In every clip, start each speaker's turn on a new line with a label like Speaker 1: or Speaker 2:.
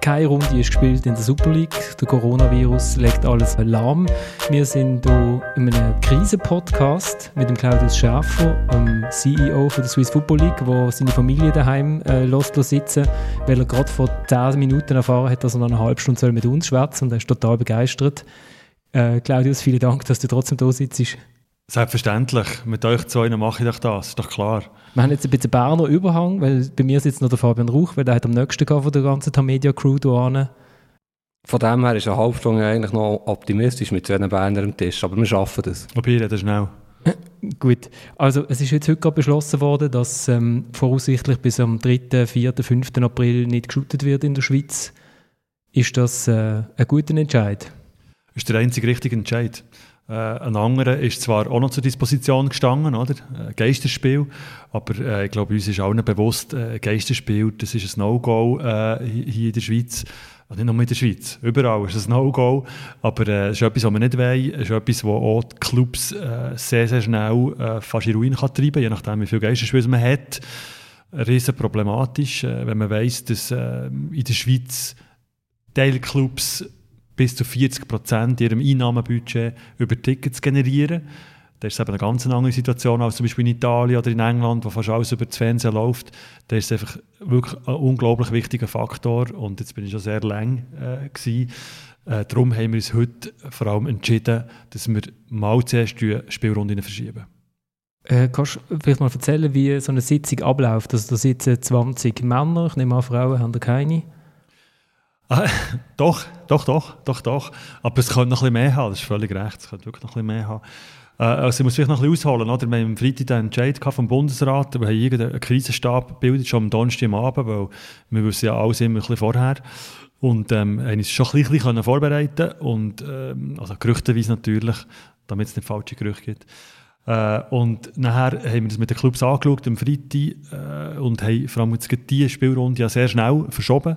Speaker 1: Keine Runde ist gespielt in der Super League. Der Coronavirus legt alles alarm. Wir sind hier in einem Krisen-Podcast mit dem Claudius Schäfer, dem CEO von der Swiss Football League, der seine Familie daheim äh, sitzen, weil er gerade vor 10 Minuten erfahren hat, dass er noch eine halbe Stunde mit uns schwätzen und er ist total begeistert. Äh, Claudius, vielen Dank, dass du trotzdem da sitzt.
Speaker 2: Selbstverständlich. Mit euch zwei mache ich doch das, ist doch klar.
Speaker 1: Wir haben jetzt ein bisschen Berner Überhang, weil bei mir sitzt noch der Fabian Rauch, weil der hat am nächsten von der ganzen Tamedia Crew hier
Speaker 3: Von dem her ist eine halbe Stunde eigentlich noch optimistisch mit zwei Berner am Tisch, aber wir schaffen das.
Speaker 2: Wobei, reden schnell.
Speaker 1: Gut, also es ist jetzt heute gerade beschlossen worden, dass ähm, voraussichtlich bis am 3., 4., 5. April nicht geschootet wird in der Schweiz. Ist das äh, ein guter Entscheid?
Speaker 2: Das ist der einzige richtige Entscheid. Äh, ein anderer ist zwar auch noch zur Disposition gestanden, oder? Ein Geisterspiel, aber äh, ich glaube, uns ist allen bewusst, äh, Geisterspiel, das ist ein No-Go äh, hier in der Schweiz. Also nicht nur in der Schweiz, überall ist es ein No-Go, aber äh, es ist etwas, was wir nicht wollen, es ist etwas, was auch die Clubs äh, sehr, sehr schnell äh, fast in Ruin kann treiben kann, je nachdem, wie viele Geisterspiele man hat. Riesen problematisch, äh, wenn man weiss, dass äh, in der Schweiz Teilclubs bis zu 40 Prozent ihrem Einnahmenbudget über Tickets generieren. Das ist eben eine ganz andere Situation als zum Beispiel in Italien oder in England, wo fast alles über das Fernsehen läuft. Das ist einfach wirklich ein unglaublich wichtiger Faktor und jetzt bin ich schon sehr lang äh. Äh, darum haben wir uns heute vor allem entschieden, dass wir mal zuerst die Spielrunde verschieben.
Speaker 1: Äh, kannst du vielleicht mal erzählen, wie so eine Sitzung abläuft? Also da sitzen 20 Männer, ich nehme an, Frauen haben da keine.
Speaker 2: Doch, doch, doch, doch, doch. Aber es könnte noch ein bisschen mehr haben, das ist völlig recht. Es könnte wirklich noch ein bisschen mehr haben. Äh, also ich muss vielleicht noch ein bisschen ausholen. Oder? Wir haben am Freitag den Entscheid vom Bundesrat, wir haben irgendeinen Krisenstab gebildet, schon am Donnerstag Abend, weil wir wissen ja alles immer ein bisschen vorher. Und ähm, haben uns schon ein bisschen vorbereiten und ähm, also gerüchteweise natürlich, damit es nicht falsche Gerüchte gibt. Äh, und nachher haben wir das mit den Clubs angeschaut am Freitag äh, und haben vor allem jetzt diese Spielrunde ja sehr schnell verschoben.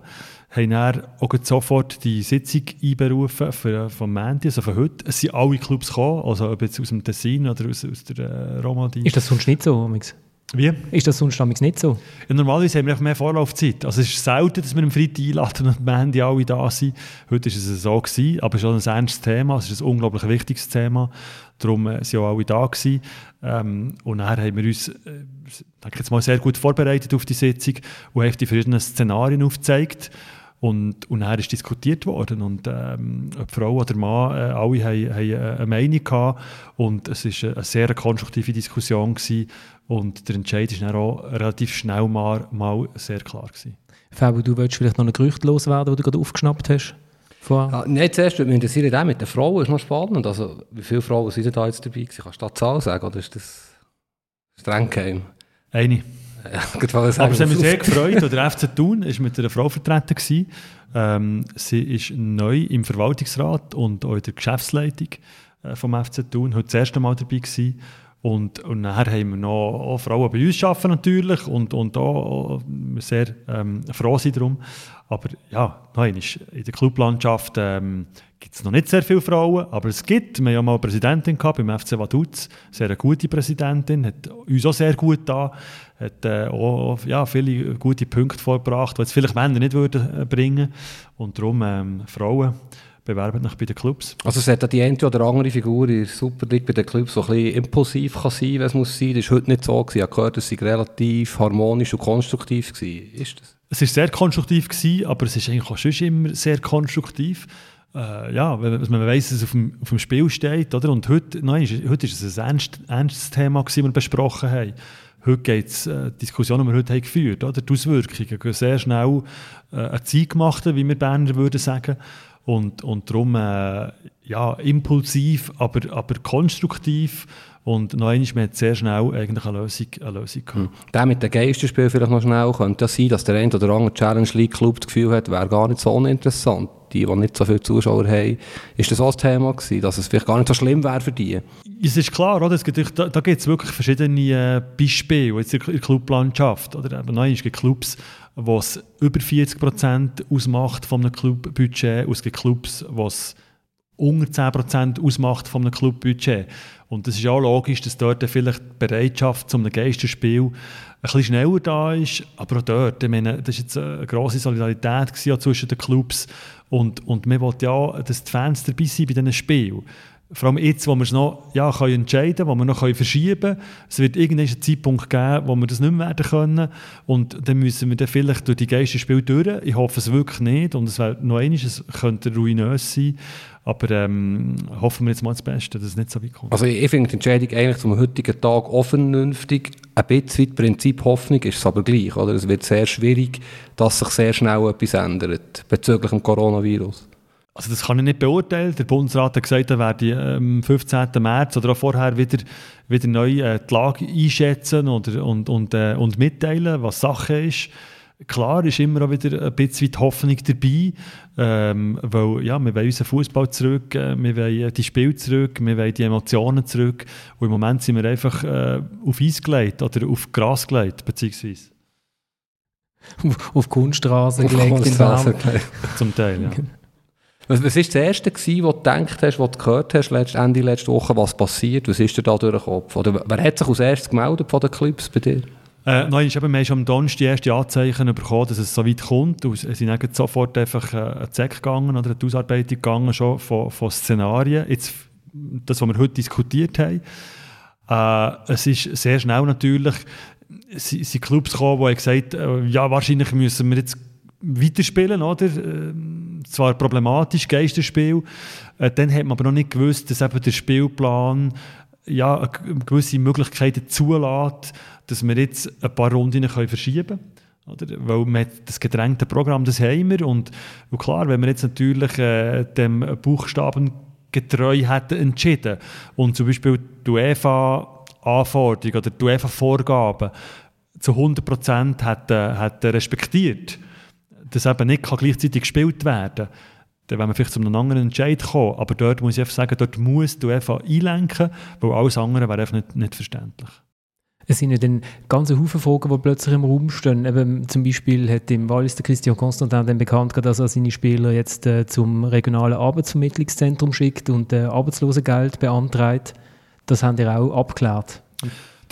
Speaker 2: Haben dann auch sofort die Sitzung einberufen für, von Mandy, also von heute. Es sind alle Clubs gekommen, also ob jetzt aus dem Tessin oder aus, aus der äh, Romandie.
Speaker 1: Ist das sonst nicht so, Amix?
Speaker 2: Wie?
Speaker 1: Ist das sonst nicht so?
Speaker 2: Ja, normalerweise haben wir mehr Vorlaufzeit. Also es ist selten, dass wir am Freitag einladen und am Ende alle da sind. Heute war es so, gewesen, aber es ist auch ein ernstes Thema. Es ist ein unglaublich wichtiges Thema. Darum äh, sind auch alle da gewesen. Ähm, und dann haben wir uns, äh, denke jetzt mal, sehr gut vorbereitet auf die Sitzung und haben die verschiedenen Szenarien aufgezeigt. Und, und dann ist diskutiert worden und ähm, ob Frau oder Mann, äh, alle haben, haben äh, eine Meinung gehabt und es war eine sehr konstruktive Diskussion gewesen und der Entscheid ist dann auch relativ schnell mal, mal sehr klar gewesen.
Speaker 1: Fabio, du wolltest vielleicht noch ein Gerücht loswerden, das du gerade aufgeschnappt hast?
Speaker 3: Ja, nein, zuerst würde mich interessieren, mit den Frauen ist noch spannend. Also, wie viele Frauen sind da jetzt dabei gewesen? Kannst du da Zahl sagen oder ist das streng geheim?
Speaker 2: Eine. Aber es hat mich sehr gefreut. Der FC Thun war mit einer Frau vertreten. Ähm, sie ist neu im Verwaltungsrat und auch in der Geschäftsleitung äh, vom FC Thun. Heute das erste Mal dabei gewesen. Und, und nachher haben wir noch Frauen bei uns arbeiten natürlich und, und auch sehr ähm, froh sind darum. Aber ja, nein, in der Clublandschaft ähm, gibt es noch nicht sehr viele Frauen, aber es gibt. Wir haben ja mal eine Präsidentin gehabt beim FC Vaduz, sehr eine gute Präsidentin, hat uns auch sehr gut da, hat äh, auch ja, viele gute Punkte vorgebracht, die jetzt vielleicht Männer nicht würden äh, bringen. Und darum ähm, Frauen bewerben sich bei den Clubs.
Speaker 3: Also es hat die eine oder andere Figur in der Super League bei den Clubs, die ein bisschen impulsiv kann sein kann, es muss sein. Das war heute nicht so. Ich habe gehört, dass sie relativ harmonisch und konstruktiv war. Ist das?
Speaker 2: Es war sehr konstruktiv, gewesen, aber es ist eigentlich auch schon immer sehr konstruktiv. Äh, ja, wenn man weiss, dass es auf dem, auf dem Spiel steht. Oder? Und heute, nein, heute ist es ein ernst, ernstes Thema, das wir besprochen haben. Heute geht es, äh, Diskussionen, die wir heute haben geführt haben, die Auswirkungen gehen sehr schnell äh, eine Zeit gemacht, wie wir Berner würden sagen. Und, und darum äh, ja, impulsiv, aber, aber konstruktiv. Und noch einmal, man hat sehr schnell eigentlich eine Lösung, eine Lösung gehabt. Hm.
Speaker 3: Der mit dem Geisterspiel vielleicht noch schnell, könnte das sein, dass der ein oder andere Challenge League Club das Gefühl hat, wäre gar nicht so uninteressant. Die, die nicht so viele Zuschauer haben. Ist das auch das Thema gewesen, dass es vielleicht gar nicht so schlimm wäre für die?
Speaker 2: Es ist klar, oder? Es gibt, da, da gibt es wirklich verschiedene äh, Beispiele jetzt in der Clublandschaft. Oder eben, nein, es gibt Clubs, was über 40 ausmacht von einem Clubbudget. Es gibt Clubs, was unter 10% ausmacht von einem Clubbudget. Und es ist auch logisch, dass dort vielleicht die Bereitschaft zu einem Geisterspiel ein bisschen schneller da ist. Aber auch dort, ich meine, das war jetzt eine grosse Solidarität zwischen den Clubs. Und, und man will ja, dass die Fans dabei sind bei diesen Spielen. Vor allem jetzt, wo wir es noch ja, können entscheiden können, wo wir noch verschieben können. Es wird irgendeinen Zeitpunkt geben, wo wir das nicht mehr werden können. Und dann müssen wir dann vielleicht durch die Geisterspiele durch. Ich hoffe es wirklich nicht. Und es wäre noch eines, es könnte ruinös sein. Aber ähm, hoffen wir jetzt mal das Beste, dass es nicht so weit kommt.
Speaker 3: Also ich, finde die Entscheidung eigentlich zum heutigen Tag auch vernünftig. Ein bisschen Prinzip Hoffnung ist es aber gleich. Oder? Es wird sehr schwierig, dass sich sehr schnell etwas ändert bezüglich dem Coronavirus.
Speaker 2: Also das kann ich nicht beurteilen. Der Bundesrat hat gesagt, er werde am 15. März oder auch vorher wieder, wieder neu äh, die Lage einschätzen oder, und, und, äh, und mitteilen, was Sache ist. Klar ist immer auch wieder ein bisschen Hoffnung dabei, ähm, weil ja, wir wollen unseren Fußball zurück, äh, wir wollen die Spiele zurück, wir wollen die Emotionen zurück und im Moment sind wir einfach äh, auf Eis gelegt oder auf Gras gelegt, beziehungsweise.
Speaker 1: Auf, auf Kunststraße gelegt.
Speaker 2: Zum Teil, ja.
Speaker 3: Was, ist das Erste, gewesen, was du gedacht hast, was du gehört hast, letzt, Ende letzte Woche, was passiert? Was ist dir da durch den Kopf? Oder wer hat sich als erstes gemeldet von den Clips bei dir?
Speaker 2: Äh, nein, ich eben, wir haben am Donnerstag die ersten Anzeichen bekommen, dass es so weit kommt. Und es sind sofort einfach äh, eine Zeck gegangen oder eine Ausarbeitung gegangen schon von, von Szenarien. Jetzt, das, was wir heute diskutiert haben. Äh, es ist sehr schnell natürlich, sind Clubs gekommen, die gesagt haben, äh, ja, wahrscheinlich müssen wir jetzt weiterspielen, oder? Äh, zwar problematisch, Geisterspiel. Äh, dann hat man aber noch nicht gewusst, dass eben der Spielplan ja, gewisse Möglichkeiten zulässt, dass wir jetzt ein paar Runden verschieben können. Weil wir das gedrängte Programm, das haben wir. Und, und klar, wenn wir jetzt natürlich äh, dem Buchstaben getreu hätten entschieden und zum Beispiel die UEFA-Anforderungen oder die UEFA-Vorgaben zu 100% hätten, hätten respektiert, dass eben nicht gleichzeitig gespielt werden kann, dann werden wir vielleicht zu einem anderen Entscheid kommen. Aber dort muss ich einfach sagen, dort muss du einfach einlenken, weil alles andere wäre einfach nicht, nicht verständlich.
Speaker 1: Es sind ja dann ganze Haufen Fragen, die plötzlich im Raum stehen. Eben, zum Beispiel hat im Wallis der Christian Constantin dann bekannt dass er seine Spieler jetzt äh, zum regionalen Arbeitsvermittlungszentrum schickt und äh, Arbeitslosengeld beantragt. Das haben die auch abgeklärt.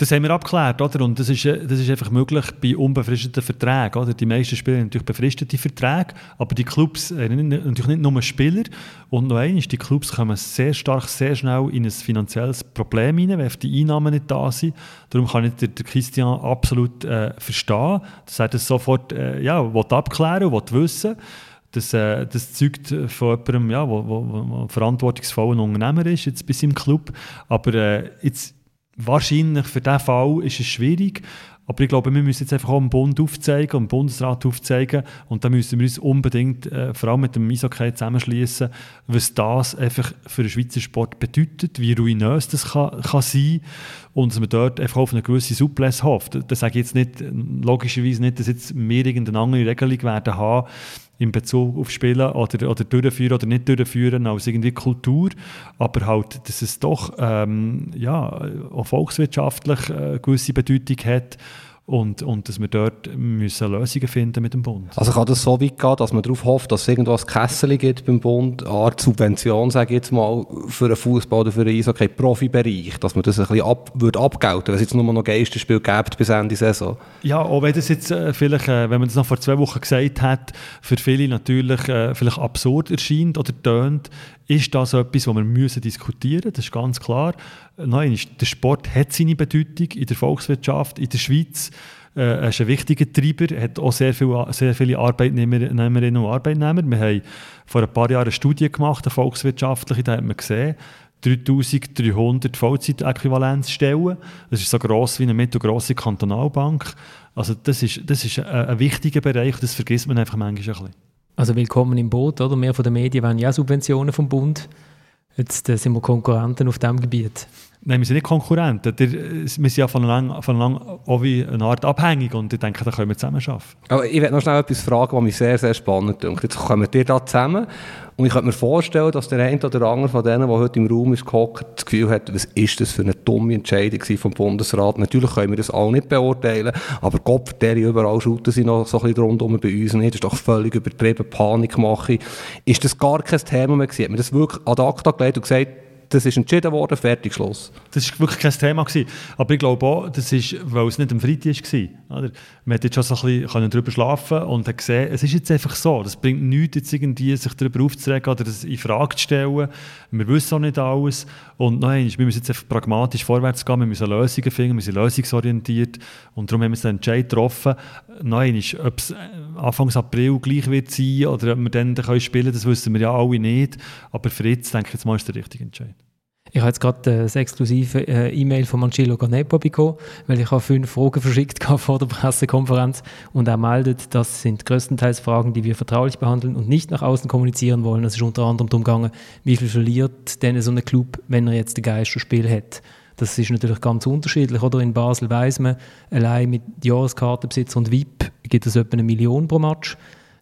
Speaker 2: Das haben wir abgeklärt, oder? Und das ist, äh, das ist einfach möglich bei unbefristeten Verträgen, oder? Die meisten Spieler haben natürlich befristete Verträge, aber die Clubs haben äh, natürlich nicht nur Spieler. Und noch eines, die Clubs kommen sehr stark, sehr schnell in ein finanzielles Problem hinein, wenn die Einnahmen nicht da sind. Darum kann ich den, Christian absolut äh, verstehen, dass er sofort äh, ja, abklären will, wissen das, äh, das zeugt von jemandem, ja, wo, wo, wo verantwortungsvoll ein Unternehmer ist, jetzt bei seinem Club. Aber äh, jetzt wahrscheinlich für diesen Fall ist es schwierig. Aber ich glaube, wir müssen jetzt einfach auch dem Bund aufzeigen, dem Bundesrat aufzeigen und da müssen wir uns unbedingt, äh, vor allem mit dem Eishockey zusammenschließen, was das einfach für den Schweizer Sport bedeutet, wie ruinös das kann, kann sein und dass man dort einfach auf eine gewisse Souplesse hofft. Das sage ich jetzt nicht, logischerweise nicht, dass jetzt wir irgendeine andere Regelung werden haben, in Bezug auf Spielen oder, oder durchführen oder nicht durchführen als irgendwie Kultur, aber halt, dass es doch ähm, ja, auch volkswirtschaftlich eine gewisse Bedeutung hat und, und dass wir dort müssen Lösungen finden mit dem Bund.
Speaker 3: Also kann das so weit gehen, dass man darauf hofft, dass es irgendwas Kessel gibt beim Bund, eine Art Subvention, sage ich jetzt mal, für einen Fußball oder für einen Eishockey, Profibereich, dass man das ein bisschen ab, würde abgelten, wenn es jetzt nur noch Geisterspiel gibt bis Ende Saison?
Speaker 2: Ja, auch wenn das jetzt äh, vielleicht, äh, wenn man das noch vor zwei Wochen gesagt hat, für viele natürlich äh, vielleicht absurd erscheint oder tönt, ist das etwas, was wir müssen diskutieren müssen, das ist ganz klar. Nein, der Sport hat seine Bedeutung in der Volkswirtschaft, in der Schweiz. Äh, er ist ein wichtiger Treiber, hat auch sehr, viel, sehr viele Arbeitnehmerinnen und Arbeitnehmer. Wir haben vor ein paar Jahren eine Studie gemacht, eine volkswirtschaftliche, da hat man gesehen, 3300 Vollzeitäquivalenzstellen. Das ist so gross wie eine mittelgroße Kantonalbank. Also das ist, das ist ein, ein wichtiger Bereich, das vergisst man einfach manchmal ein bisschen.
Speaker 1: Also willkommen im Boot, oder? Mehr von den Medien wollen ja Subventionen vom Bund. Jetzt äh, sind wir Konkurrenten auf diesem Gebiet.
Speaker 2: Nein, wir sind nicht Konkurrenten. Wir sind ja von lang, von lang auch wie eine Art abhängig und ich denke, da können wir zusammen arbeiten.
Speaker 3: Aber ich werde noch schnell etwas fragen, was mich sehr, sehr spannend denkt. Jetzt kommen wir da zusammen und ich könnte mir vorstellen, dass der eine oder andere von denen, der heute im Raum ist gehockt, das Gefühl hat, was ist das für eine dumme Entscheidung vom Bundesrat. Natürlich können wir das alle nicht beurteilen, aber Gott, der überall shooten sie noch so ein bisschen rundum bei uns nicht. Das ist doch völlig übertrieben, Panikmache. Ist das gar kein Thema mehr gewesen? Hat man das wirklich ad acta gelegt und gesagt, das ist entschieden worden, fertig, Schluss.
Speaker 2: Das war wirklich kein Thema. Gewesen. Aber ich glaube auch, das ist, weil es nicht am Freitag war. Man hat jetzt schon so ein bisschen darüber schlafen und hat gesehen, es ist jetzt einfach so. Das bringt nichts, jetzt irgendwie sich darüber aufzuregen oder das in Frage zu stellen. Wir wissen auch nicht alles. Und nein, wir müssen jetzt pragmatisch vorwärts gehen, wir müssen Lösungen finden, wir sind lösungsorientiert. Und darum haben wir den Entscheid getroffen. Nein, ob es Anfang April gleich wird sein oder ob wir dann spielen können, das wissen wir ja alle nicht. Aber für jetzt, denke ich, jetzt mal ist der richtige Entscheid.
Speaker 1: Ich habe jetzt gerade das exklusive äh, E-Mail von Mancillo Ganepo bekommen, weil ich habe fünf Fragen verschickt vor der Pressekonferenz und er meldet, das sind größtenteils Fragen, die wir vertraulich behandeln und nicht nach außen kommunizieren wollen. Es ist unter anderem darum gegangen, wie viel verliert denn so ein Club, wenn er jetzt ein Geisterspiel hat. Das ist natürlich ganz unterschiedlich. Oder in Basel weiß man, allein mit Jahreskartenbesitz und VIP gibt es etwa eine Million pro Match.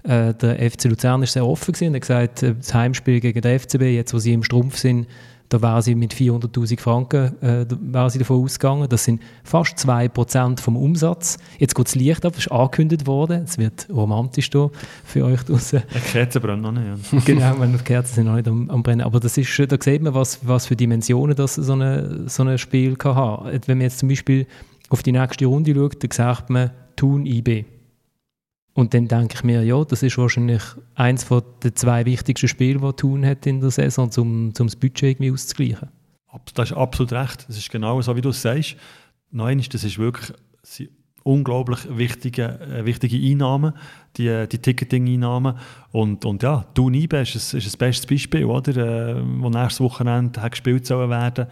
Speaker 1: Äh, der FC Luzern ist sehr offen gewesen und hat gesagt, äh, das Heimspiel gegen den FCB, jetzt wo sie im Strumpf sind, da war sie mit 400'000 Franken äh, war sie davon ausgegangen. Das sind fast 2% vom Umsatz. Jetzt geht das Licht ab, es ist angekündigt worden. Es wird romantisch hier für euch draußen.
Speaker 2: Die Kerzen brennen noch nicht.
Speaker 1: Ja. genau, die Kerzen sind noch nicht am, am, Brennen. Aber das ist, da sieht man, was, was für Dimensionen das so, eine, so ein Spiel kann haben. Wenn man jetzt zum Beispiel auf die nächste Runde schaut, dann sagt man Thun IB. Und dann denke ich mir, ja, das ist wahrscheinlich eins der zwei wichtigsten Spiele, die Thun hat in der Saison, um, um das Budget irgendwie auszugleichen.
Speaker 2: Das ist absolut recht. Das ist genau so, wie du es sagst. Nein, das ist wirklich unglaublich wichtige, äh, wichtige Einnahmen, die, die Ticketing-Einnahmen. Und, und ja, Thun IB ist, ist ein bestes Beispiel, oder? Äh, wo nächstes Wochenende gespielt werden.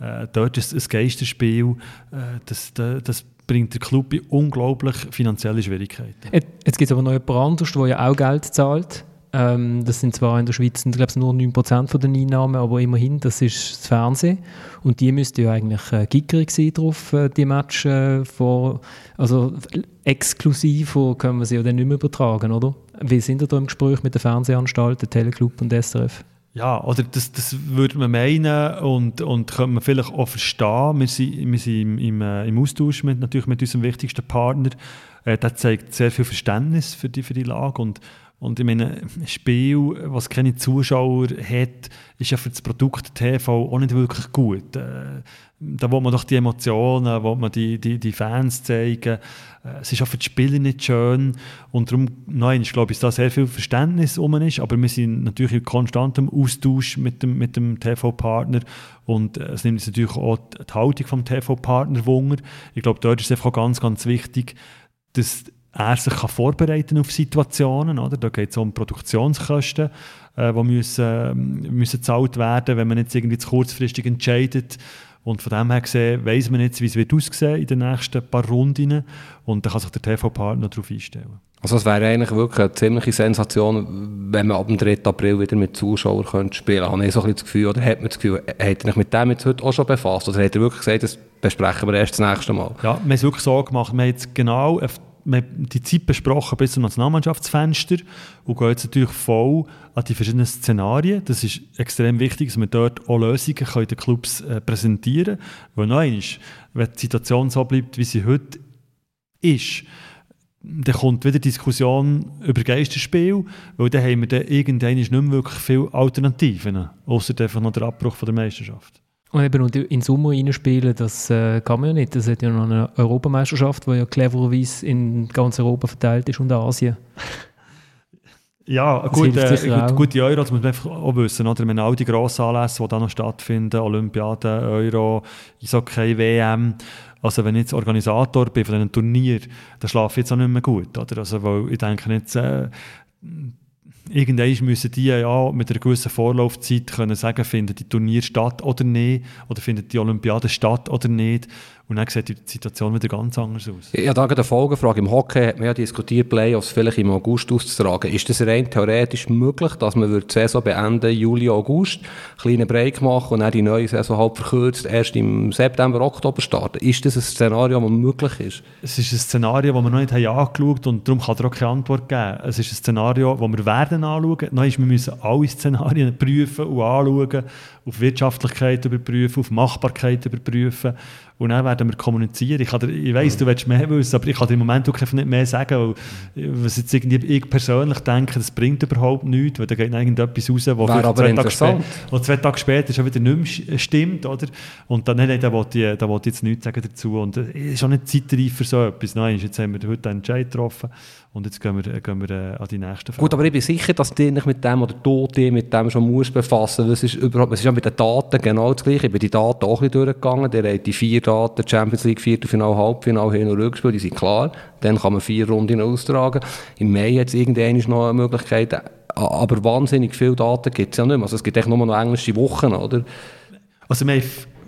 Speaker 2: Äh, dort ist ein Geisterspiel. Äh, das, das, das bringt der Club in unglaublich finanzielle Schwierigkeiten.
Speaker 1: Jetzt gibt es aber noch jemand anderes, der ja auch Geld zahlt. Ähm, das sind zwar in der Schweiz ich glaube, nur 9% von den Einnahmen, aber immerhin, das ist das Fernsehen. Und die müssten ja eigentlich äh, gickerig sein drauf, äh, die Match äh, vor, also exklusiv können wir sie ja dann nicht mehr übertragen, oder? Wie sind da im Gespräch mit den Fernsehanstalten, Teleclub und SRF?
Speaker 2: Ja, oder das, das würde man meinen und, und könnte man vielleicht auch verstehen. Wir sind, wir sind im, im, äh, im Austausch mit, natürlich mit unserem wichtigsten Partner. Äh, der zeigt sehr viel Verständnis für die, für die Lage und, und ich meine, ein Spiel, was keine Zuschauer hat, ist ja für das Produkt TV auch nicht wirklich gut. Äh, da will man doch die Emotionen, will man die, die, die Fans zeigen. Äh, es ist auch für die Spieler nicht schön. Und darum, nein, ich glaube, dass da sehr viel Verständnis um ist. Aber wir sind natürlich in konstantem Austausch mit dem, mit dem TV-Partner. Und äh, es nimmt uns natürlich auch die Haltung vom TV-Partner Wunder. Ich glaube, dort ist es einfach ganz, ganz wichtig, dass er sich kann vorbereiten auf Situationen. Oder? Da geht es um Produktionskosten, äh, die müssen, äh, müssen gezahlt werden, wenn man jetzt irgendwie zu kurzfristig entscheidet. Und von dem her gesehen weiss man jetzt, wie es wird aussehen in den nächsten paar Runden. Und dann kann sich der TV-Partner darauf einstellen.
Speaker 3: Also es wäre eigentlich wirklich eine ziemliche Sensation, wenn man ab dem 3. April wieder mit Zuschauern könnte spielen könnte. Habe ich so ein das Gefühl, oder hat man das Gefühl, hat er sich mit dem jetzt heute auch schon befasst? Oder hat er wirklich gesagt, das besprechen wir erst das nächste Mal?
Speaker 2: Ja, wir haben es wirklich so gemacht. Wir haben jetzt genau wir haben die Zeit besprochen bis zum Nationalmannschaftsfenster und gehen jetzt natürlich voll an die verschiedenen Szenarien. Das ist extrem wichtig, dass wir dort auch Lösungen können den Clubs äh, präsentieren können. Weil noch einmal, wenn die Situation so bleibt, wie sie heute ist, dann kommt wieder Diskussion über Geisterspiel, weil dann haben wir dann irgendwann nicht mehr wirklich viele Alternativen, außer einfach noch der Abbruch von der Meisterschaft.
Speaker 1: Und eben und in Sommer reinspielen, das äh, kann man ja nicht. Das hat ja noch eine Europameisterschaft, die ja clevererweise in ganz Europa verteilt ist und Asien.
Speaker 2: Ja, gut, äh, gut, gute Euro, das muss man einfach auch wissen. Oder? Wir haben all die grossen Anlässe, die da noch stattfinden, Olympiade, Euro, Eishockey, WM. Also wenn ich jetzt Organisator bin von diesen Turnier, dann schlafe ich jetzt auch nicht mehr gut. Oder? Also, weil ich denke jetzt, äh, irgendwann müssen die ja mit einer gewissen Vorlaufzeit können sagen, findet die Turnier statt oder nicht, oder findet die Olympiade statt oder nicht. Und dann sieht die Situation wieder ganz anders aus.
Speaker 3: Ja, da eine Folgefrage. Im Hockey hat man ja diskutiert, Playoffs vielleicht im August auszutragen. Ist das rein theoretisch möglich, dass man die Saison beenden, Juli, August, einen kleinen Break machen und dann die neue Saison halb verkürzt erst im September, Oktober starten? Ist das ein Szenario, das möglich ist?
Speaker 2: Es ist ein Szenario, das wir noch nicht haben angeschaut haben und darum kann er auch keine Antwort geben. Es ist ein Szenario, das wir werden anschauen. Nein, wir müssen alle Szenarien prüfen und anschauen, auf Wirtschaftlichkeit überprüfen, auf Machbarkeit überprüfen und dann werden wir kommunizieren. Ich, ich weiss, du willst mehr wissen, aber ich kann dir im Moment wirklich nicht mehr sagen, weil was jetzt irgendwie ich persönlich denke, das bringt überhaupt nichts, weil da geht irgendetwas raus, wo
Speaker 3: zwei, Tage später,
Speaker 2: wo zwei Tage später schon wieder nicht mehr stimmt, oder? Und dann, nein, da wollte ich, da wollte ich jetzt nichts sagen dazu und es ist auch nicht zeitreif für so etwas. Nein, jetzt haben wir heute einen Entscheid getroffen und jetzt gehen wir, gehen wir äh, an die nächste Frage.
Speaker 3: Gut, aber ich bin sicher, dass du dich mit dem oder du dich mit dem schon musst befassen musst. Es ist, überhaupt, es ist ja mit den Daten genau das Gleiche. Ich bin die Daten auch ein bisschen durchgegangen. Der hat die vier Daten, Champions League, Viertelfinale, Halbfinale, Hin- und Rückspiel, die sind klar. Dann kann man vier Runden austragen. Im Mai hat es irgendwann noch eine Möglichkeit. Aber wahnsinnig viele Daten gibt es ja nicht mehr. Also es gibt echt nur noch englische Wochen, oder?
Speaker 2: Also wir haben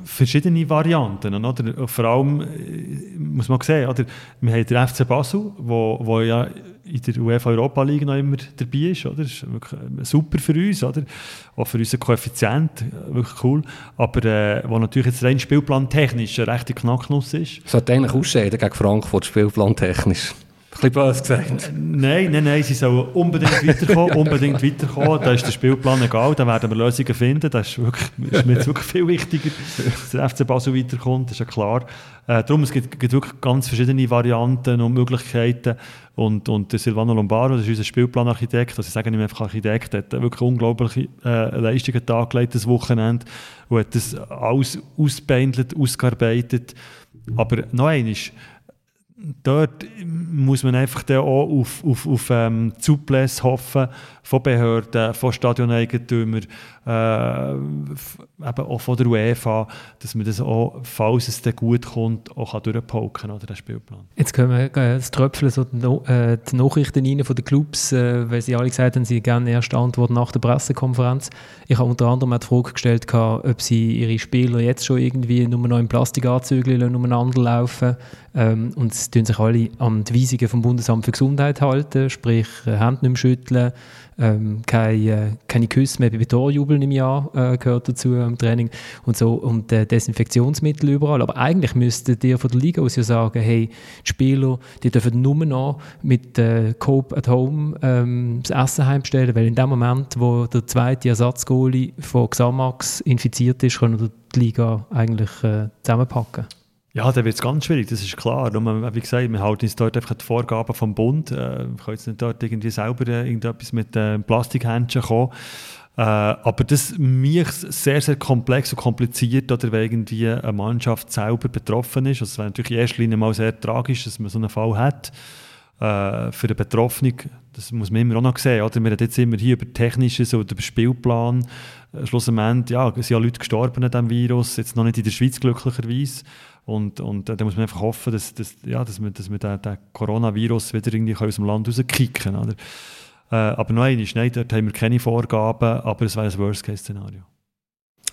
Speaker 2: verschiedene Varianten. Oder? Vor allem äh, muss man sehen, oder? wir haben den FC Basel, wo, wo ja in der UEFA Europa League noch immer dabei ist. Oder? Das ist wirklich äh, super für uns, oder? auch für unseren Koeffizient, äh, wirklich cool. Aber äh, wo natürlich jetzt rein spielplantechnisch eine rechte Knacknuss ist.
Speaker 3: Sollte eigentlich ausscheiden gegen Frankfurt, spielplantechnisch. Ein bisschen gesagt.
Speaker 2: Nein, nein, nein, sie sollen unbedingt weiterkommen, unbedingt weiterkommen. Da ist der Spielplan egal, da werden wir Lösungen finden. Das ist, wirklich, ist mir jetzt wirklich viel wichtiger, dass der FC Basel weiterkommt, ist ja klar. Äh, darum, es gibt, gibt, wirklich ganz verschiedene Varianten und Möglichkeiten. Und, und der Silvano Lombardo, das ist unser Spielplanarchitekt, also ich sage nicht einfach Architekt, hat wirklich unglaubliche äh, Leistungen dargelegt, das Wochenende, und hat das alles ausbeindelt, ausgearbeitet. Aber noch eines, dort muss man einfach dann auch auf, auf, auf ähm, Zuplässe hoffen von Behörden, von Stadioneigentümern, äh, eben auch von der UEFA, dass man das auch, falls es dann gut kommt, auch kann, der Spielplan.
Speaker 1: Jetzt können wir äh, das Tröpfeln so die, no äh, die Nachrichten rein von den Clubs, äh, weil sie alle gesagt haben, sie gerne erste Antwort nach der Pressekonferenz. Ich habe unter anderem auch die Frage gestellt, ob sie ihre Spieler jetzt schon irgendwie nur noch in Plastikanzügen umeinander laufen ähm, und sie tun sich alle an die Weisungen vom Bundesamt für Gesundheit halten, sprich äh, Hände nicht mehr schütteln, ähm, keine, äh, keine Küsse mehr bei Torjubeln im Jahr äh, gehört dazu im Training und so und äh, Desinfektionsmittel überall. Aber eigentlich müsste ihr von der Liga aus ja sagen, hey, die Spieler, die dürfen nur noch mit äh, Cope at Home ähm, das Essen heimstellen, weil in dem Moment, wo der zweite Ersatzgoalie von Xamax infiziert ist, können die Liga eigentlich äh, zusammenpacken.
Speaker 2: Ja, dann wird es ganz schwierig, das ist klar. Nur, wie gesagt, wir halten uns dort einfach die Vorgaben vom Bund. Äh, wir können jetzt nicht dort irgendwie selber äh, irgendetwas mit äh, Plastikhändchen kommen. Äh, aber das mich sehr, sehr komplex und kompliziert, oder wenn irgendwie eine Mannschaft selber betroffen ist. Also es wäre natürlich in erster Linie mal sehr tragisch, dass man so einen Fall hat. Äh, für den Betroffenen, das muss man immer auch noch sehen. Oder? Wir reden jetzt immer hier über Technisches oder über Spielplan. Äh, schlussendlich, ja, es sind ja Leute gestorben an diesem Virus, jetzt noch nicht in der Schweiz glücklicherweise. Und, und äh, da muss man einfach hoffen, dass, dass, ja, dass wir, dass wir den, den Coronavirus wieder irgendwie aus dem Land rauskicken können. Äh, aber noch einmal, nein, dort haben wir keine Vorgaben, aber es wäre ein Worst-Case-Szenario.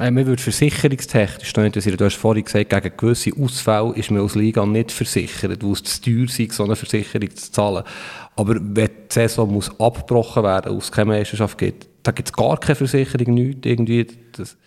Speaker 3: Äh, man würde versicherungstechnisch, du hast vorhin gesagt, gegen gewisse Ausfälle ist man als Liga nicht versichert, wo es zu teuer ist, so eine Versicherung zu zahlen. Aber wenn die Saison muss abgebrochen werden, aus keine Meisterschaft gibt, da gibt es gar keine Versicherung, nichts, irgendwie. Das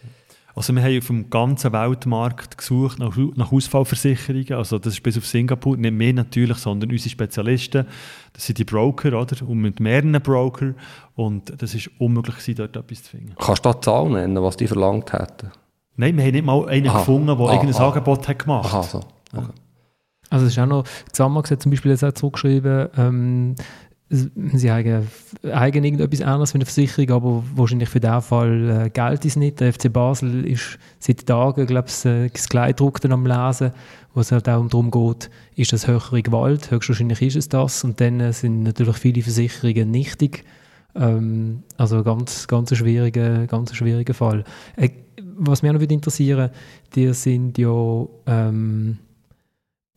Speaker 2: also wir haben auf dem ganzen Weltmarkt gesucht nach, nach Ausfallversicherungen. Also das ist bis auf Singapur, nicht mehr natürlich, sondern unsere Spezialisten. Das sind die Broker, oder? Und mit mehreren Broker. Und das ist unmöglich gewesen, dort etwas zu finden.
Speaker 3: Kannst du da Zahlen nennen, was die verlangt hätten?
Speaker 2: Nein, wir haben nicht mal einen aha. gefunden, der ah, irgendein ah. Angebot hat gemacht hat.
Speaker 3: So. Okay.
Speaker 1: Also es ist auch noch, Xamax hat zum Beispiel jetzt auch zurückgeschrieben, ähm, sie haben, haben irgendetwas anderes für eine Versicherung, aber wahrscheinlich für diesen Fall äh, gilt es nicht. Der FC Basel ist seit Tagen, glaube ich, äh, das Kleidruckten am Lesen, wo es halt auch darum geht, ist das höhere Gewalt? Höchstwahrscheinlich ist es das. Und dann äh, sind natürlich viele Versicherungen nichtig. Ähm, also ganz, ganz ein schwieriger, ganz schwieriger Fall. Äh, was mich auch noch interessieren die sind ja... Ähm,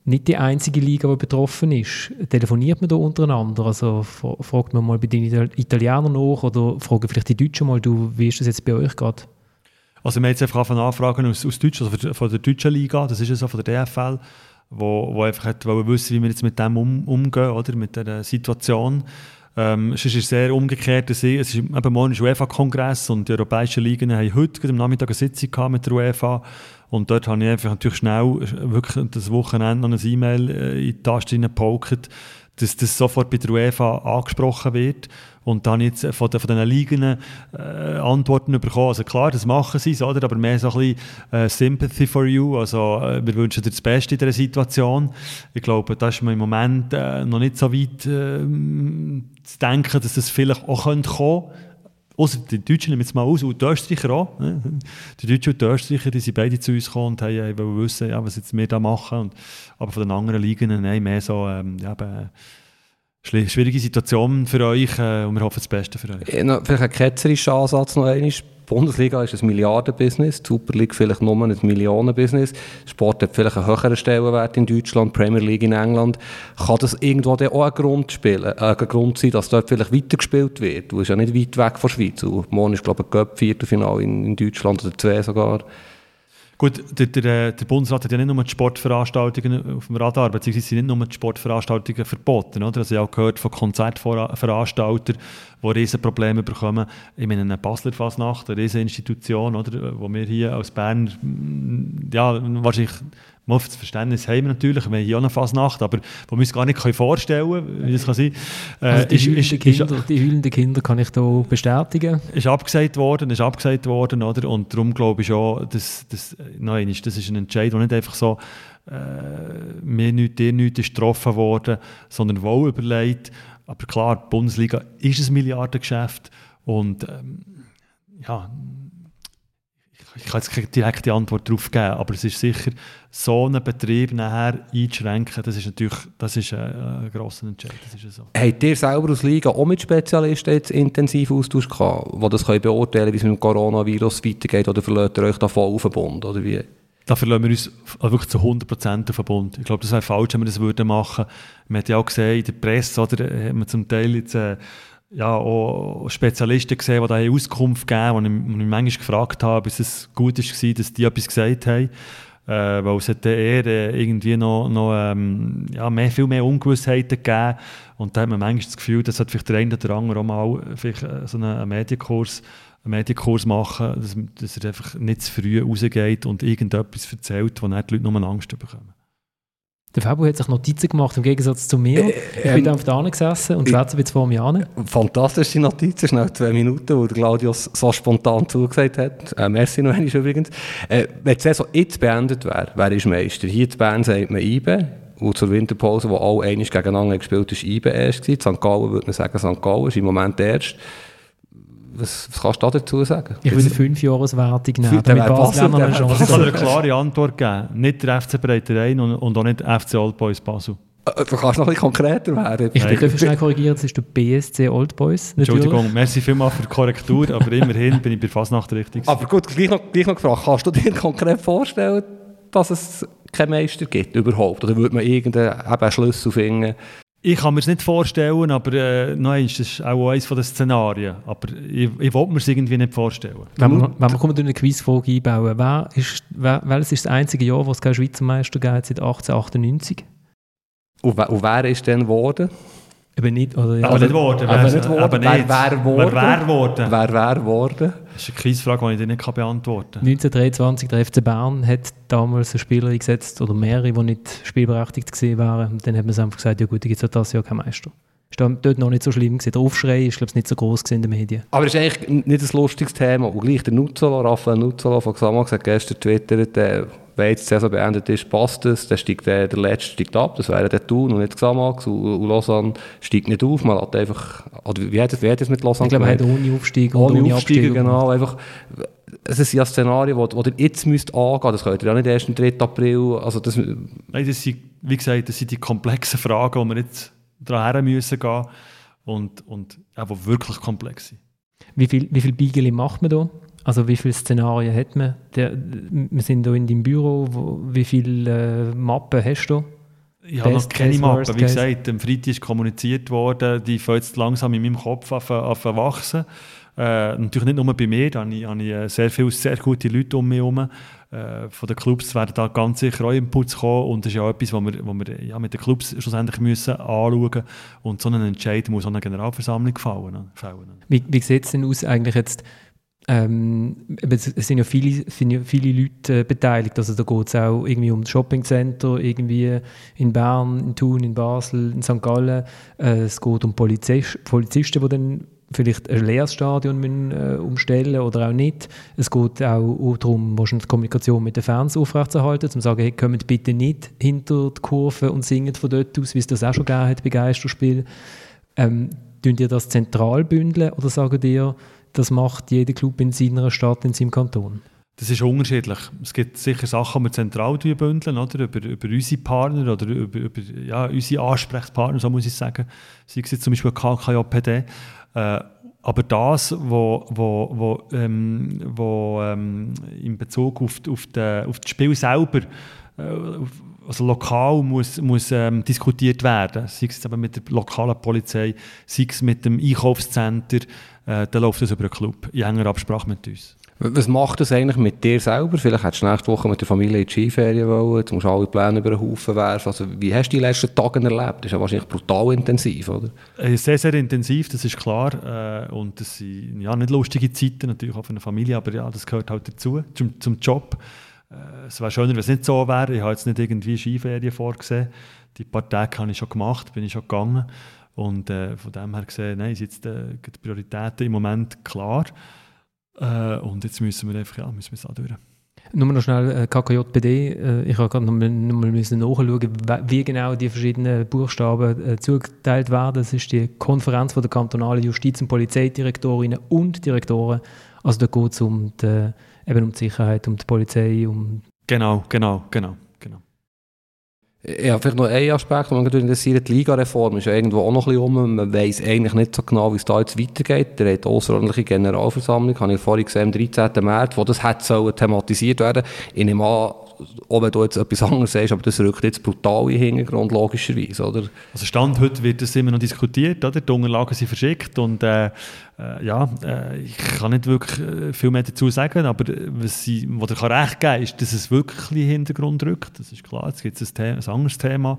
Speaker 1: nicht die einzige Liga, die betroffen ist. Telefoniert man da untereinander? Also fragt man mal bei den Italienern nach oder fragen vielleicht die Deutschen mal, du, wie ist das jetzt bei euch gerade?
Speaker 2: Also wir haben jetzt einfach Anfragen aus, aus Deutsch, also von der deutschen Liga, das ist ja so, von der DFL, wo, wo einfach wissen, wie wir jetzt mit dem um, umgehen, oder, mit der Situation. Ähm, es ist sehr umgekehrt. Es ist, eben morgen ist UEFA-Kongress und die europäischen Ligen haben heute am Nachmittag eine Sitzung mit der UEFA. Und dort habe ich einfach natürlich schnell wirklich das Wochenende noch ein E-Mail äh, in die Taste gepokert, dass das sofort bei der UEFA angesprochen wird. Und dann jetzt von, den, von diesen Ligen äh, Antworten bekommen. Also klar, das machen sie, oder? aber mehr so ein bisschen äh, Sympathy for you. Also äh, wir wünschen dir das Beste in dieser Situation. Ich glaube, da ist man im Moment äh, noch nicht so weit äh, zu denken, dass das vielleicht auch kommen könnte. Außer die Deutschen nehmen jetzt mal aus, und die Österreicher auch. Ne? Die Deutschen und die Österreicher, die sind beide zu uns gekommen und haben, äh, wissen, ja, was jetzt wir da machen. Und, aber von den anderen Ligen, nein, mehr so, ähm, ja, schwierige Situation für euch äh, und wir hoffen das Beste für euch.
Speaker 3: Ja, vielleicht ein ketzerischer Ansatz noch einmal. Bundesliga ist ein Milliardenbusiness, die Super League vielleicht nur ein Millionenbusiness. Sport hat vielleicht einen höheren Stellenwert in Deutschland, Premier League in England. Kann das irgendwo auch ein Grund, spielen, äh, ein Grund sein, dass dort vielleicht weitergespielt wird? Du bist ja nicht weit weg von der Schweiz. Und morgen ist, glaube ich, ein Cup-Viertelfinale in, in Deutschland oder zwei sogar.
Speaker 2: Gut, der, der, der, Bundesrat hat ja nicht nur die Sportveranstaltungen auf dem Radar, beziehungsweise sind nicht nur die Sportveranstaltungen verboten. Oder? Also ich habe auch gehört von Konzertveranstaltern, die riesen Probleme bekommen. Ich meine, eine Basler Fasnacht, eine riesen Institution, oder, wo wir hier aus Bern ja, wahrscheinlich Mal das Verständnis haben wir natürlich, wir haben hier auch eine Fasnacht, aber wo wir uns gar nicht vorstellen können, wie das kann sein
Speaker 1: äh, also die, ist, heulenden ist, Kinder, ist, die heulenden Kinder kann ich da bestätigen.
Speaker 2: Ist abgesagt worden, ist abgesagt worden, oder? Und darum glaube ich schon, dass, dass, nein, das ist ein Entscheid, der nicht einfach so äh, mir nichts, dir nichts ist getroffen worden, sondern wohl überlegt. Aber klar, die Bundesliga ist ein Milliardengeschäft und ähm, ja, ich kann jetzt keine direkte Antwort darauf geben, aber es ist sicher, so einen Betrieb nachher einzuschränken, das ist natürlich das ist ein, ein grosser Entscheid. Das ist so.
Speaker 3: Habt ihr selber aus Liga auch mit Spezialisten jetzt intensiv Austausch gehabt, die das können beurteilen können, wie es mit dem Coronavirus weitergeht, oder verlässt ihr euch da voll auf den Bund, oder wie?
Speaker 2: Da verlassen wir uns wirklich zu 100% auf den Bund. Ich glaube, das wäre falsch, wenn wir das würden machen würden. Man hat ja auch gesehen, in der Presse, oder, hat man zum Teil jetzt... Äh, ja, auch Spezialisten gesehen, die da Auskunft geben, wo ich, wo ich manchmal gefragt habe, ob es gut war, dass die etwas gesagt haben. Äh, weil es hat eher äh, irgendwie noch, noch ähm, ja, mehr, viel mehr Ungewissheiten gegeben. Und da hat man manchmal das Gefühl, dass vielleicht der eine oder andere auch mal vielleicht äh, so einen Medienkurs, einen Medienkurs machen, dass, dass er einfach nicht zu früh rausgeht und irgendetwas erzählt, wo nicht die Leute nur Angst bekommen.
Speaker 1: Der Fabu hat sich Notizen gemacht, im Gegensatz zu mir. Äh, ich bin ähm, auf der gesessen und schwätze ein bisschen vor mir an.
Speaker 3: Fantastische Notizen, schnell zwei Minuten, wo der Claudius so spontan zugesagt hat. Äh, merci noch einmal übrigens. Äh, wenn die Saison jetzt beendet wäre, wer ist Meister? Hier zu Bern sagt man IBE. Und zur Winterpause, wo alle einmal gegeneinander gespielt war IBE erst. St. Gallen würde man sagen, St. Gallen ist im Moment erst. Was, was, kannst du dazu sagen?
Speaker 1: Ich würde eine Fünfjahreswertung nehmen,
Speaker 2: damit Basel noch eine Chance Ich kann eine klare Antwort geben. Nicht der FC Breiterein und, und auch nicht der FC Old Boys Basel.
Speaker 3: Äh, du kannst noch ein bisschen konkreter werden.
Speaker 1: Ich darf schnell korrigieren, das ist der BSC Old Boys.
Speaker 2: Entschuldigung, merci vielmals für die Korrektur, aber immerhin bin ich bei Fasnacht richtig.
Speaker 3: Aber gut, gleich noch, gleich noch gefragt, kannst du dir konkret vorstellen, dass es keinen Meister gibt überhaupt? Oder würde man irgendeinen Schlüssel finden,
Speaker 2: ich kann mir es nicht vorstellen, aber äh, nein, das ist auch eines der Szenarien. Aber ich, ich will mir es irgendwie nicht vorstellen.
Speaker 1: Wenn wir, wenn wir durch eine Quizfolge einbauen, wer ist, wer, welches ist das einzige Jahr, wo es keinen Schweizer Meister gab, seit 1898?
Speaker 3: Und, und wer ist denn geworden?
Speaker 1: Eben nicht, oder,
Speaker 2: ja. Aber nicht geworden. Aber nicht
Speaker 3: geworden. Wer wäre geworden?
Speaker 2: Wer wäre geworden?
Speaker 3: Wer wäre geworden?
Speaker 2: Das ist eine Quizfrage, die ich dir nicht beantworten kann.
Speaker 1: 1923, der FC Bern hat damals einen Spieler eingesetzt, oder mehrere, die nicht spielberechtigt waren. Und dann hat man einfach gesagt, ja gut, da gibt es das Jahr keinen Meister. Ist dort noch nicht so schlimm gewesen. Der Aufschrei ist, glaube ich, nicht so groß in den Medien.
Speaker 3: Aber es ist eigentlich nicht ein lustiges Thema. Und gleich der Nuzzolo, Raphael Nuzzolo von Xamax hat gestern twittert, äh, wenn jetzt die Saison beendet ist, passt es, dann steigt der, der Letzte steigt ab, das wäre der Thun und nicht Xamax und, und Lausanne steigt nicht auf, man hat einfach, oder wie hat es, wie hat es mit Lausanne
Speaker 1: Ich glaube, man hat ohne Aufstieg
Speaker 3: und ohne, ohne Aufstieg, genau, einfach, es ist ja ein Szenario, wo, wo ihr jetzt müsst angehen, das könnt ihr ja nicht erst am 3. April, also das... Nein,
Speaker 2: das sind, wie gesagt, das sind die komplexen Fragen, die wir jetzt daran müssen gehen und, und die wirklich komplex sind.
Speaker 1: Wie viel, wie viel Beigeli macht man da? Also wie viele Szenarien hat man? Der, wir sind hier in deinem Büro. Wo, wie viele äh, Mappen hast du?
Speaker 2: Ich habe noch keine Mappe. Wie gesagt, am Freitag ist kommuniziert worden, die fängt jetzt langsam in meinem Kopf an, an wachsen. Äh, natürlich nicht nur bei mir, da habe ich, habe ich äh, sehr viele sehr gute Leute um mich herum. Äh, von den Clubs werden da ganz sicher auch Inputs kommen und das ist ja auch etwas, was wir, was wir ja, mit den Clubs schlussendlich müssen anschauen und so einen Entscheid muss an eine Generalversammlung fallen. fallen.
Speaker 1: Wie, wie sieht es denn aus eigentlich jetzt ähm, es sind ja viele, sind ja viele Leute äh, beteiligt. Also da geht es auch irgendwie um Shoppingcenter, irgendwie in Bern, in Thun, in Basel, in St. Gallen. Äh, es geht um Polizist, Polizisten, die dann vielleicht ein leeres Stadion müssen, äh, umstellen oder auch nicht. Es geht auch darum, die Kommunikation mit den Fans aufrechtzuerhalten, um zu sagen, hey, kommt bitte nicht hinter die Kurve und singen von dort aus, wie es das auch schon gegeben hat bei Geisterspielen. Ähm, ihr das zentral bündeln oder sagen ihr, das macht jeder Club in seiner Stadt, in seinem Kanton?
Speaker 2: Das ist unterschiedlich. Es gibt sicher Sachen, die wir zentral bündeln, oder? Über, über unsere Partner oder über, über ja, unsere Ansprechpartner, so muss ich sagen. Sei es jetzt zum Beispiel KKJPD. Äh, aber das, wo, wo, wo, ähm, wo ähm, in Bezug auf, auf, de, auf das Spiel selber, äh, also lokal muss, muss ähm, diskutiert werden, sei es eben mit der lokalen Polizei, sei es mit dem Einkaufscenter, äh, dann läuft das über einen Club, in enger Absprache mit uns.
Speaker 3: Was macht das eigentlich mit dir selber? Vielleicht hättest du nächste Woche mit der Familie in die Skiferien wollen, jetzt musst du alle Pläne über den Haufen werfen. Also, wie hast du die letzten Tage erlebt? Das ist ja wahrscheinlich brutal intensiv, oder?
Speaker 2: Äh, sehr, sehr intensiv, das ist klar. Äh, und das sind ja, nicht lustige Zeiten, natürlich auch für eine Familie, aber ja, das gehört halt dazu, zum, zum Job. Äh, es wäre schöner, wenn es nicht so wäre. Ich habe jetzt nicht irgendwie Skiferien vorgesehen. Die paar Tage habe ich schon gemacht, bin ich schon gegangen. Und äh, von dem her gesehen, nein, sind jetzt die Prioritäten im Moment klar. Äh, und jetzt müssen wir einfach, ja, müssen wir es durch.
Speaker 1: Nur noch schnell äh, KKJPD. Äh, ich habe gerade noch mal, noch mal müssen nachschauen, wie genau die verschiedenen Buchstaben äh, zugeteilt werden. Das ist die Konferenz von der kantonalen Justiz- und Polizeidirektorinnen und Direktoren. Also da geht es um die, eben um die Sicherheit, um die Polizei, um...
Speaker 2: Genau, genau, genau.
Speaker 3: Ja, vielleicht noch ein Aspekt, den man interessiert. Die Ligareform ist ja irgendwo auch noch ein bisschen um. Man weiss eigentlich nicht so genau, wie es da jetzt weitergeht. Der hat außerordentliche Generalversammlung, habe ich vorhin gesehen, am 13. März, wo das hätte thematisiert werden an, auch wenn du jetzt etwas anderes sagst, aber das rückt jetzt brutal in den Hintergrund, logischerweise, oder?
Speaker 2: Also Stand heute wird das immer noch diskutiert, oder? Die Unterlagen sind verschickt und äh, äh, ja, äh, ich kann nicht wirklich äh, viel mehr dazu sagen, aber was, ich, was ich recht geben kann, ist, dass es wirklich in den Hintergrund rückt, das ist klar, jetzt gibt es ein, ein anderes Thema,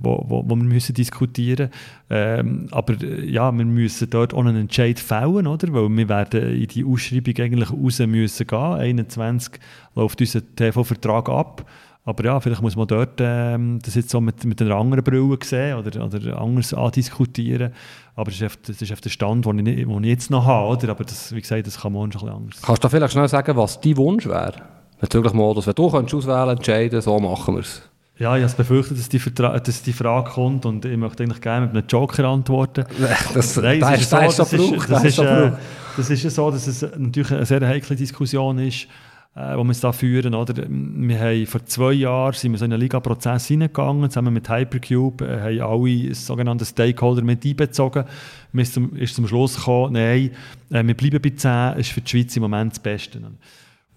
Speaker 2: wo, wo, wo wir müssen diskutieren ähm, aber äh, ja, wir müssen dort auch einen Entscheid fällen, oder? weil wir werden in die Ausschreibung eigentlich raus müssen gehen. 21 läuft unser TV-Vertrag ab. Aber ja, vielleicht muss man dort ähm, das jetzt so mit, mit einer anderen Brille sehen oder, oder anders andiskutieren. Aber das ist, das ist der Stand, den ich, ich jetzt noch habe. Oder? Aber das, wie gesagt, das kann man schon ein bisschen anders.
Speaker 3: Kannst du vielleicht schnell sagen, was dein Wunsch wäre? Bezüglich Modus, wenn du könntest auswählen entscheiden, so machen wir es.
Speaker 2: Ja, ich habe befürchtet, dass die, dass die Frage kommt und ich möchte eigentlich gerne mit einem Joker antworten.
Speaker 3: Das, Nein, das, ist so, das, ist,
Speaker 2: das, ist, äh, das ist so, dass es natürlich eine sehr heikle Diskussion ist, äh, die wir da führen. Oder? Wir haben vor zwei Jahren sind wir so in einen Liga-Prozess hineingegangen, zusammen mit Hypercube, äh, haben alle sogenannten Stakeholder mit einbezogen. Wir sind zum, ist zum Schluss gekommen, nein, äh, wir bleiben bei 10, ist für die Schweiz im Moment das Beste.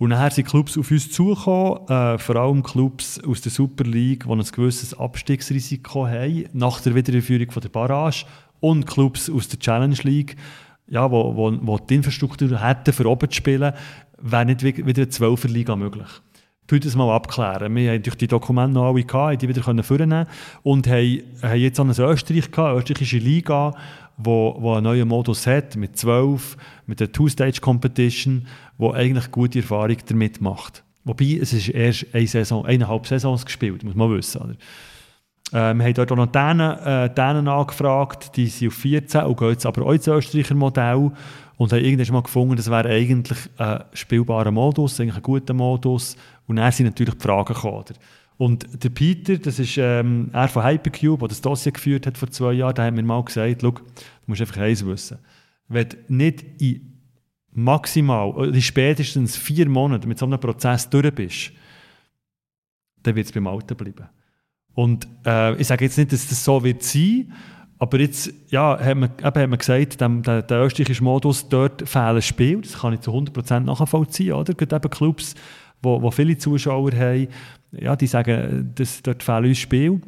Speaker 2: Und nachher sind Clubs auf uns zugekommen, äh, vor allem Clubs aus der Super League, die ein gewisses Abstiegsrisiko haben, nach der Wiederführung von der Barrage, und Clubs aus der Challenge League, ja, wo, wo, wo die Infrastruktur hätten, für oben zu spielen, wäre nicht wieder eine 12er Liga möglich. Tut das mal abklären. Wir haben durch die Dokumente noch alle gehabt, die wieder vornehmen und haben, haben jetzt auch ein Österreich gehabt, österreichische Liga, wo, wo einen neuen Modus hat, mit 12, mit der Two-Stage-Competition, wo eigentlich gute Erfahrung damit macht. Wobei, es ist erst eine Saison, eineinhalb Saisons gespielt, muss man wissen. Oder? Äh, wir haben dort auch noch Dänen, äh, angefragt, die sind auf 14 und gehen jetzt aber auch ins Österreicher Modell und haben irgendwann mal gefunden, das wäre eigentlich ein spielbarer Modus, eigentlich ein guter Modus. Und dann sind natürlich die Fragen gekommen. Oder? Und der Peter, das ist ähm, er von Hypercube, der das Dossier geführt hat vor zwei Jahren, der hat mir mal gesagt, du musst einfach eins wissen. Wenn du nicht in maximal, oder spätestens vier Monate mit so einem Prozess durch bist, dann wird es beim Alten bleiben. Und äh, ich sage jetzt nicht, dass das so wird sein, aber jetzt ja, hat, man, eben, hat man gesagt, dem, der, der österreichische Modus, dort fehlen Spiel, das kann ich zu 100% nachvollziehen, oder? Gerade eben Clubs, wo viele Zuschauer haben, ja, die sagen, dass dort fehlen uns Spiel.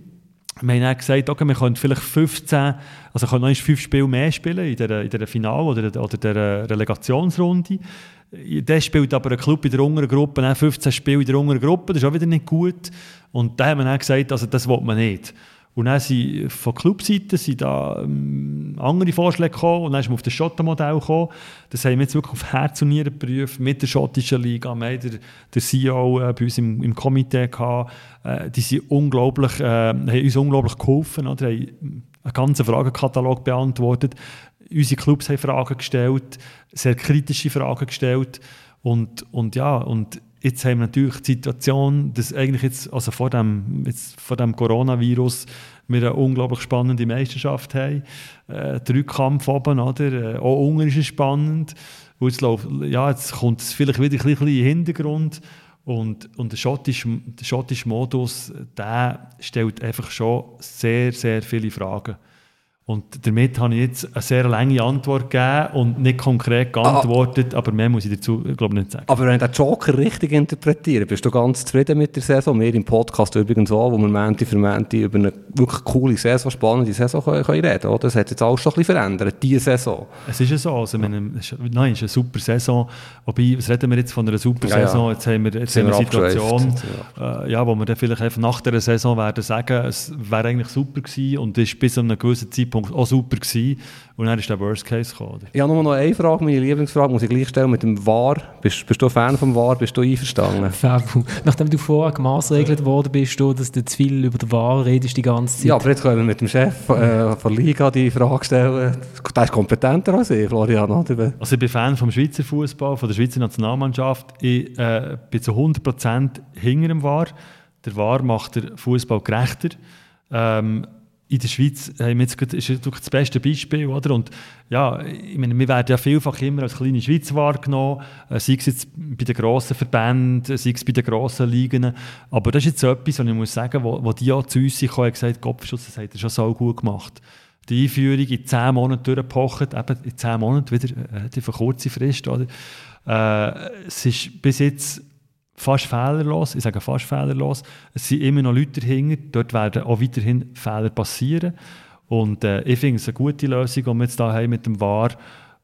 Speaker 2: wir haben dann gesagt, okay, wir können vielleicht 15, also können noch fünf Spiele mehr spielen in der, in der Final- oder, oder der Relegationsrunde. Dann spielt aber ein Club in der unteren Gruppe 15 Spiele in der unteren Gruppe, das ist auch wieder nicht gut. Und da haben wir dann gesagt, also das will man nicht. Und dann sind von Clubseite sind da ähm, andere Vorschläge gekommen und dann ist man auf das Schottenmodell gekommen. Das haben wir jetzt wirklich auf Herz und Nieren geprüft mit der schottischen Liga. Haben der, der CEO äh, bei uns im, im Komitee gehabt. Äh, die sind unglaublich, äh, haben uns unglaublich geholfen, oder? haben einen ganzen Fragenkatalog beantwortet. Unsere Clubs haben Fragen gestellt, sehr kritische Fragen gestellt und, und ja, und Jetzt haben wir natürlich die Situation, dass eigentlich jetzt, also vor dem, jetzt vor dem Coronavirus wir eine unglaublich spannende Meisterschaft haben. Äh, der Rückkampf oben, oder? Äh, auch Ungarn ist spannend. Wo jetzt, läuft, ja, jetzt kommt es vielleicht wieder ein bisschen in den Hintergrund. Und, und der, schottische, der schottische Modus, der stellt einfach schon sehr, sehr viele Fragen. Und damit habe ich jetzt eine sehr lange Antwort gegeben und nicht konkret geantwortet, ah, aber mehr muss ich dazu, glaube ich, nicht sagen.
Speaker 3: Aber wenn ich den Joker richtig interpretiere, bist du ganz zufrieden mit der Saison? Wir im Podcast übrigens auch, wo wir Menti für Menti über eine wirklich coole Saison, spannende Saison können, können reden können. Das hat jetzt alles schon ein bisschen verändert, diese Saison.
Speaker 2: Es ist ja so, also, meine, nein, es ist eine super Saison, wobei, was reden wir jetzt von einer super Saison? Ja, ja. Jetzt haben wir, jetzt haben wir eine Situation. Äh, ja, wo wir dann vielleicht einfach nach der Saison werden sagen, es wäre eigentlich super gewesen und ist bis zu einem gewissen Zeitpunkt Zeitpunkt auch super gewesen. Und dann ist der Worst Case gekommen.
Speaker 3: Ich habe nur noch eine Frage, meine Lieblingsfrage, muss ich gleich stellen, mit dem VAR. Bist, bist du ein Fan vom VAR? Bist du einverstanden?
Speaker 1: Nachdem du vorher gemaßregelt worden bist, du, dass du zu viel über den VAR redest die ganze Zeit.
Speaker 3: Ja, aber jetzt können wir mit dem Chef äh, von Liga die Frage stellen. Der ist kompetenter als ich, Florian. Oder?
Speaker 2: Also ich bin Fan vom Schweizer Fußball, von der Schweizer Nationalmannschaft. Ich äh, bin zu 100% hinter dem VAR. Der VAR macht den Fußball gerechter. Ähm, in der Schweiz haben wir jetzt, ist das beste Beispiel. Oder? Und ja, ich meine, wir werden ja vielfach immer als kleine Schweiz wahrgenommen, äh, sei es jetzt bei den grossen Verbänden, sei es bei den grossen Ligen. Aber das ist jetzt etwas, was ich muss sagen, wo, wo die auch zu uns kommen und gesagt Kopfschuss, das hat er schon so gut gemacht. Die Einführung in zehn Monaten durchgepocht, eben in zehn Monaten wieder äh, die kurze Frist. Oder? Äh, es ist bis jetzt fast fehlerlos. Ich sage fast fehlerlos. Es sind immer noch Leute dahinter. Dort werden auch weiterhin Fehler passieren. Und äh, ich finde es eine gute Lösung, die wir jetzt hier haben mit dem VAR.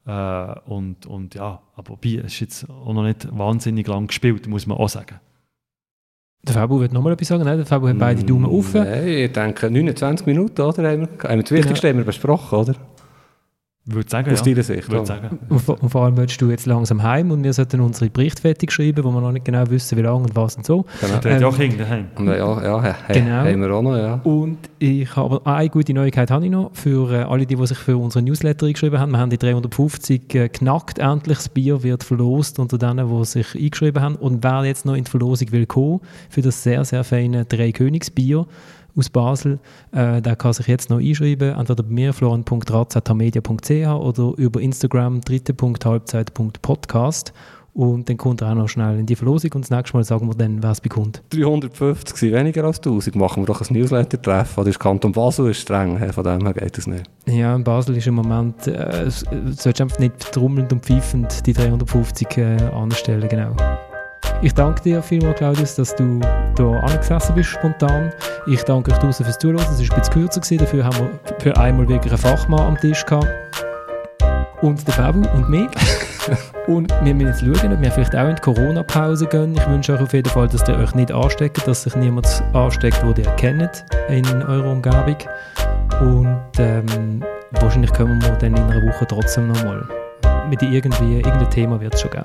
Speaker 2: Äh, und, und ja, aber es ist jetzt auch noch nicht wahnsinnig lang gespielt, muss man auch sagen.
Speaker 1: Der Fabu wird nochmal etwas sagen, ne? Der Fabu hat beide Daumen offen.
Speaker 3: Nein, ich denke 29 Minuten, oder? Haben wir, das Wichtigste genau. haben wir besprochen, oder?
Speaker 2: Würde sagen,
Speaker 3: Aus ja. deiner Sicht.
Speaker 2: Würde sagen.
Speaker 1: Und, und, vor allem willst du jetzt langsam heim und wir sollten unsere Berichte fertig schreiben, wo wir noch nicht genau wissen, wie lange und was und so.
Speaker 2: Genau. Der hat ja auch Kinder daheim.
Speaker 3: Ja, ja, ja genau. haben wir auch noch, ja.
Speaker 1: Und ich habe eine gute Neuigkeit habe ich noch für äh, alle, die, die sich für unsere Newsletter eingeschrieben haben. Wir haben die 350 äh, knackt. Endlich das Bier wird verlost unter denen, die sich eingeschrieben haben. Und wer jetzt noch in die Verlosung will kommen, für das sehr, sehr feine Drei Königsbier, aus Basel. Äh, der kann sich jetzt noch einschreiben, entweder bei mir, florian.razatamedia.ch oder über Instagram dritte.halbzeit.podcast. Und dann kommt er auch noch schnell in die Verlosung und das nächste Mal sagen wir dann, wer es bekommt.
Speaker 3: 350 sind weniger als 1000. Machen wir doch ein Newsletter-Treffen. Ist Kanton Basel ist streng, von dem her geht das nicht.
Speaker 1: Ja, in Basel ist im Moment, äh, sollst einfach nicht trommelnd und pfeifend die 350 äh, anstellen, genau. Ich danke dir vielmals, Claudius, dass du hier angesessen bist spontan. Ich danke euch draußen fürs Zuhören. Es war ein bisschen kürzer, gewesen. dafür haben wir für einmal wirklich einen Fachmann am Tisch gehabt. Und der Fabu und mich. und wir müssen jetzt schauen, ob wir vielleicht auch in die Corona-Pause gehen. Ich wünsche euch auf jeden Fall, dass ihr euch nicht ansteckt, dass sich niemand ansteckt, den ihr kennt in eurer Umgebung. Und ähm, wahrscheinlich kommen wir dann in einer Woche trotzdem nochmal. Mit irgendwie, irgendein Thema wird es schon geben.